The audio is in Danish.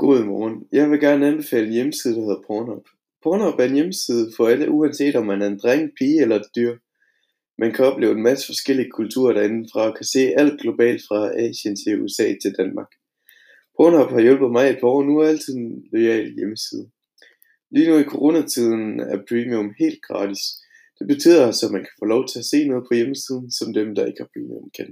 God morgen. Jeg vil gerne anbefale en hjemmeside, der hedder Pornhub. Pornhub er en hjemmeside for alle, uanset om man er en dreng, pige eller et dyr. Man kan opleve en masse forskellige kulturer derinde fra og kan se alt globalt fra Asien til USA til Danmark. Pornhub har hjulpet mig et par år, nu er altid en lojal hjemmeside. Lige nu i coronatiden er premium helt gratis. Det betyder altså, at man kan få lov til at se noget på hjemmesiden, som dem, der ikke har premium kan.